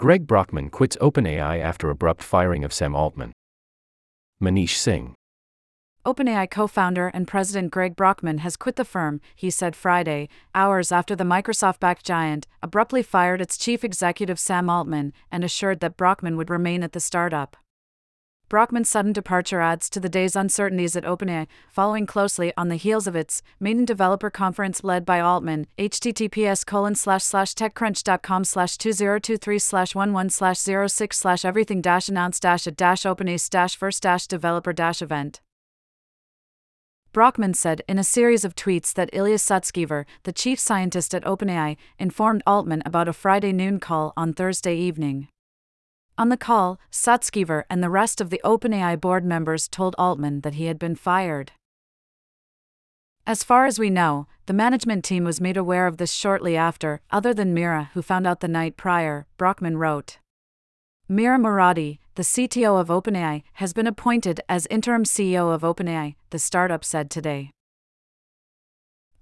Greg Brockman quits OpenAI after abrupt firing of Sam Altman. Manish Singh. OpenAI co founder and president Greg Brockman has quit the firm, he said Friday, hours after the Microsoft backed giant abruptly fired its chief executive Sam Altman and assured that Brockman would remain at the startup. Brockman's sudden departure adds to the day's uncertainties at OpenAI, following closely on the heels of its maiden developer conference led by Altman. https techcrunch.com slash 2023 slash 11 slash 06 slash everything announced at dash first developer event. Brockman said in a series of tweets that Ilya Sutskever, the chief scientist at OpenAI, informed Altman about a Friday noon call on Thursday evening. On the call, Sutskever and the rest of the OpenAI board members told Altman that he had been fired. As far as we know, the management team was made aware of this shortly after, other than Mira, who found out the night prior, Brockman wrote. Mira Murati, the CTO of OpenAI, has been appointed as interim CEO of OpenAI, the startup said today.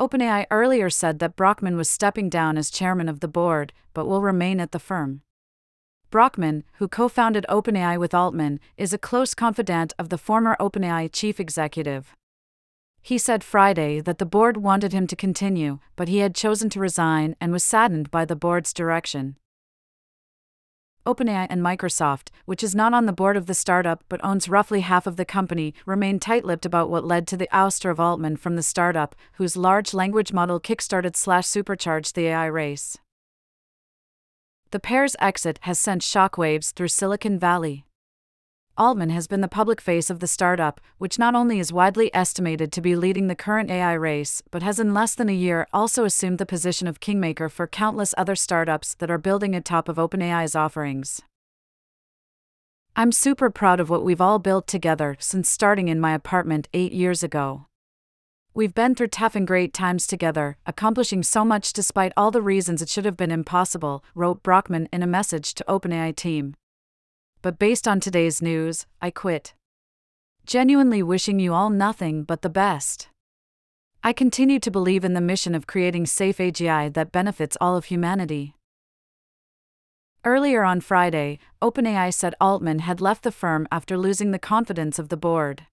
OpenAI earlier said that Brockman was stepping down as chairman of the board, but will remain at the firm. Brockman, who co founded OpenAI with Altman, is a close confidant of the former OpenAI chief executive. He said Friday that the board wanted him to continue, but he had chosen to resign and was saddened by the board's direction. OpenAI and Microsoft, which is not on the board of the startup but owns roughly half of the company, remain tight lipped about what led to the ouster of Altman from the startup, whose large language model kickstarted slash supercharged the AI race. The pair's exit has sent shockwaves through Silicon Valley. Altman has been the public face of the startup, which not only is widely estimated to be leading the current AI race, but has in less than a year also assumed the position of kingmaker for countless other startups that are building atop of OpenAI's offerings. I'm super proud of what we've all built together since starting in my apartment eight years ago. We've been through tough and great times together, accomplishing so much despite all the reasons it should have been impossible, wrote Brockman in a message to OpenAI team. But based on today's news, I quit. Genuinely wishing you all nothing but the best. I continue to believe in the mission of creating safe AGI that benefits all of humanity. Earlier on Friday, OpenAI said Altman had left the firm after losing the confidence of the board.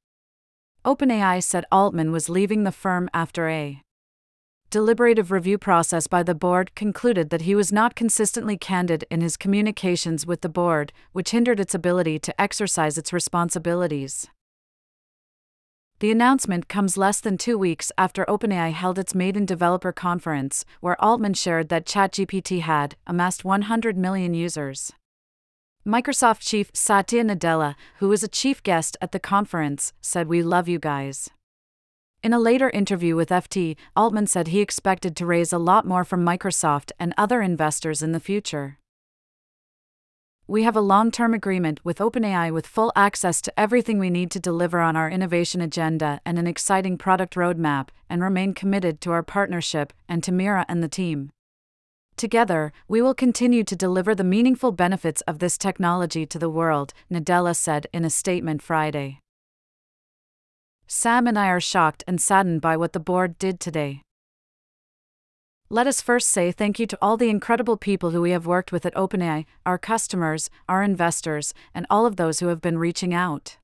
OpenAI said Altman was leaving the firm after a deliberative review process by the board concluded that he was not consistently candid in his communications with the board, which hindered its ability to exercise its responsibilities. The announcement comes less than two weeks after OpenAI held its maiden developer conference, where Altman shared that ChatGPT had amassed 100 million users. Microsoft chief Satya Nadella, who was a chief guest at the conference, said, We love you guys. In a later interview with FT, Altman said he expected to raise a lot more from Microsoft and other investors in the future. We have a long term agreement with OpenAI with full access to everything we need to deliver on our innovation agenda and an exciting product roadmap, and remain committed to our partnership and to Mira and the team. Together, we will continue to deliver the meaningful benefits of this technology to the world, Nadella said in a statement Friday. Sam and I are shocked and saddened by what the board did today. Let us first say thank you to all the incredible people who we have worked with at OpenAI, our customers, our investors, and all of those who have been reaching out.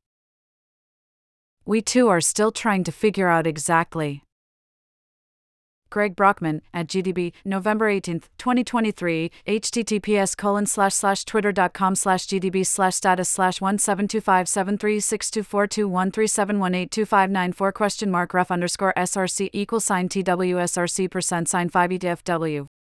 We too are still trying to figure out exactly Greg Brockman at GDB, November 18, 2023, https colon slash slash twitter.com slash GDB slash status slash 1725736242137182594 question mark ref underscore SRC equals sign TWSRC percent sign 5 EDFW.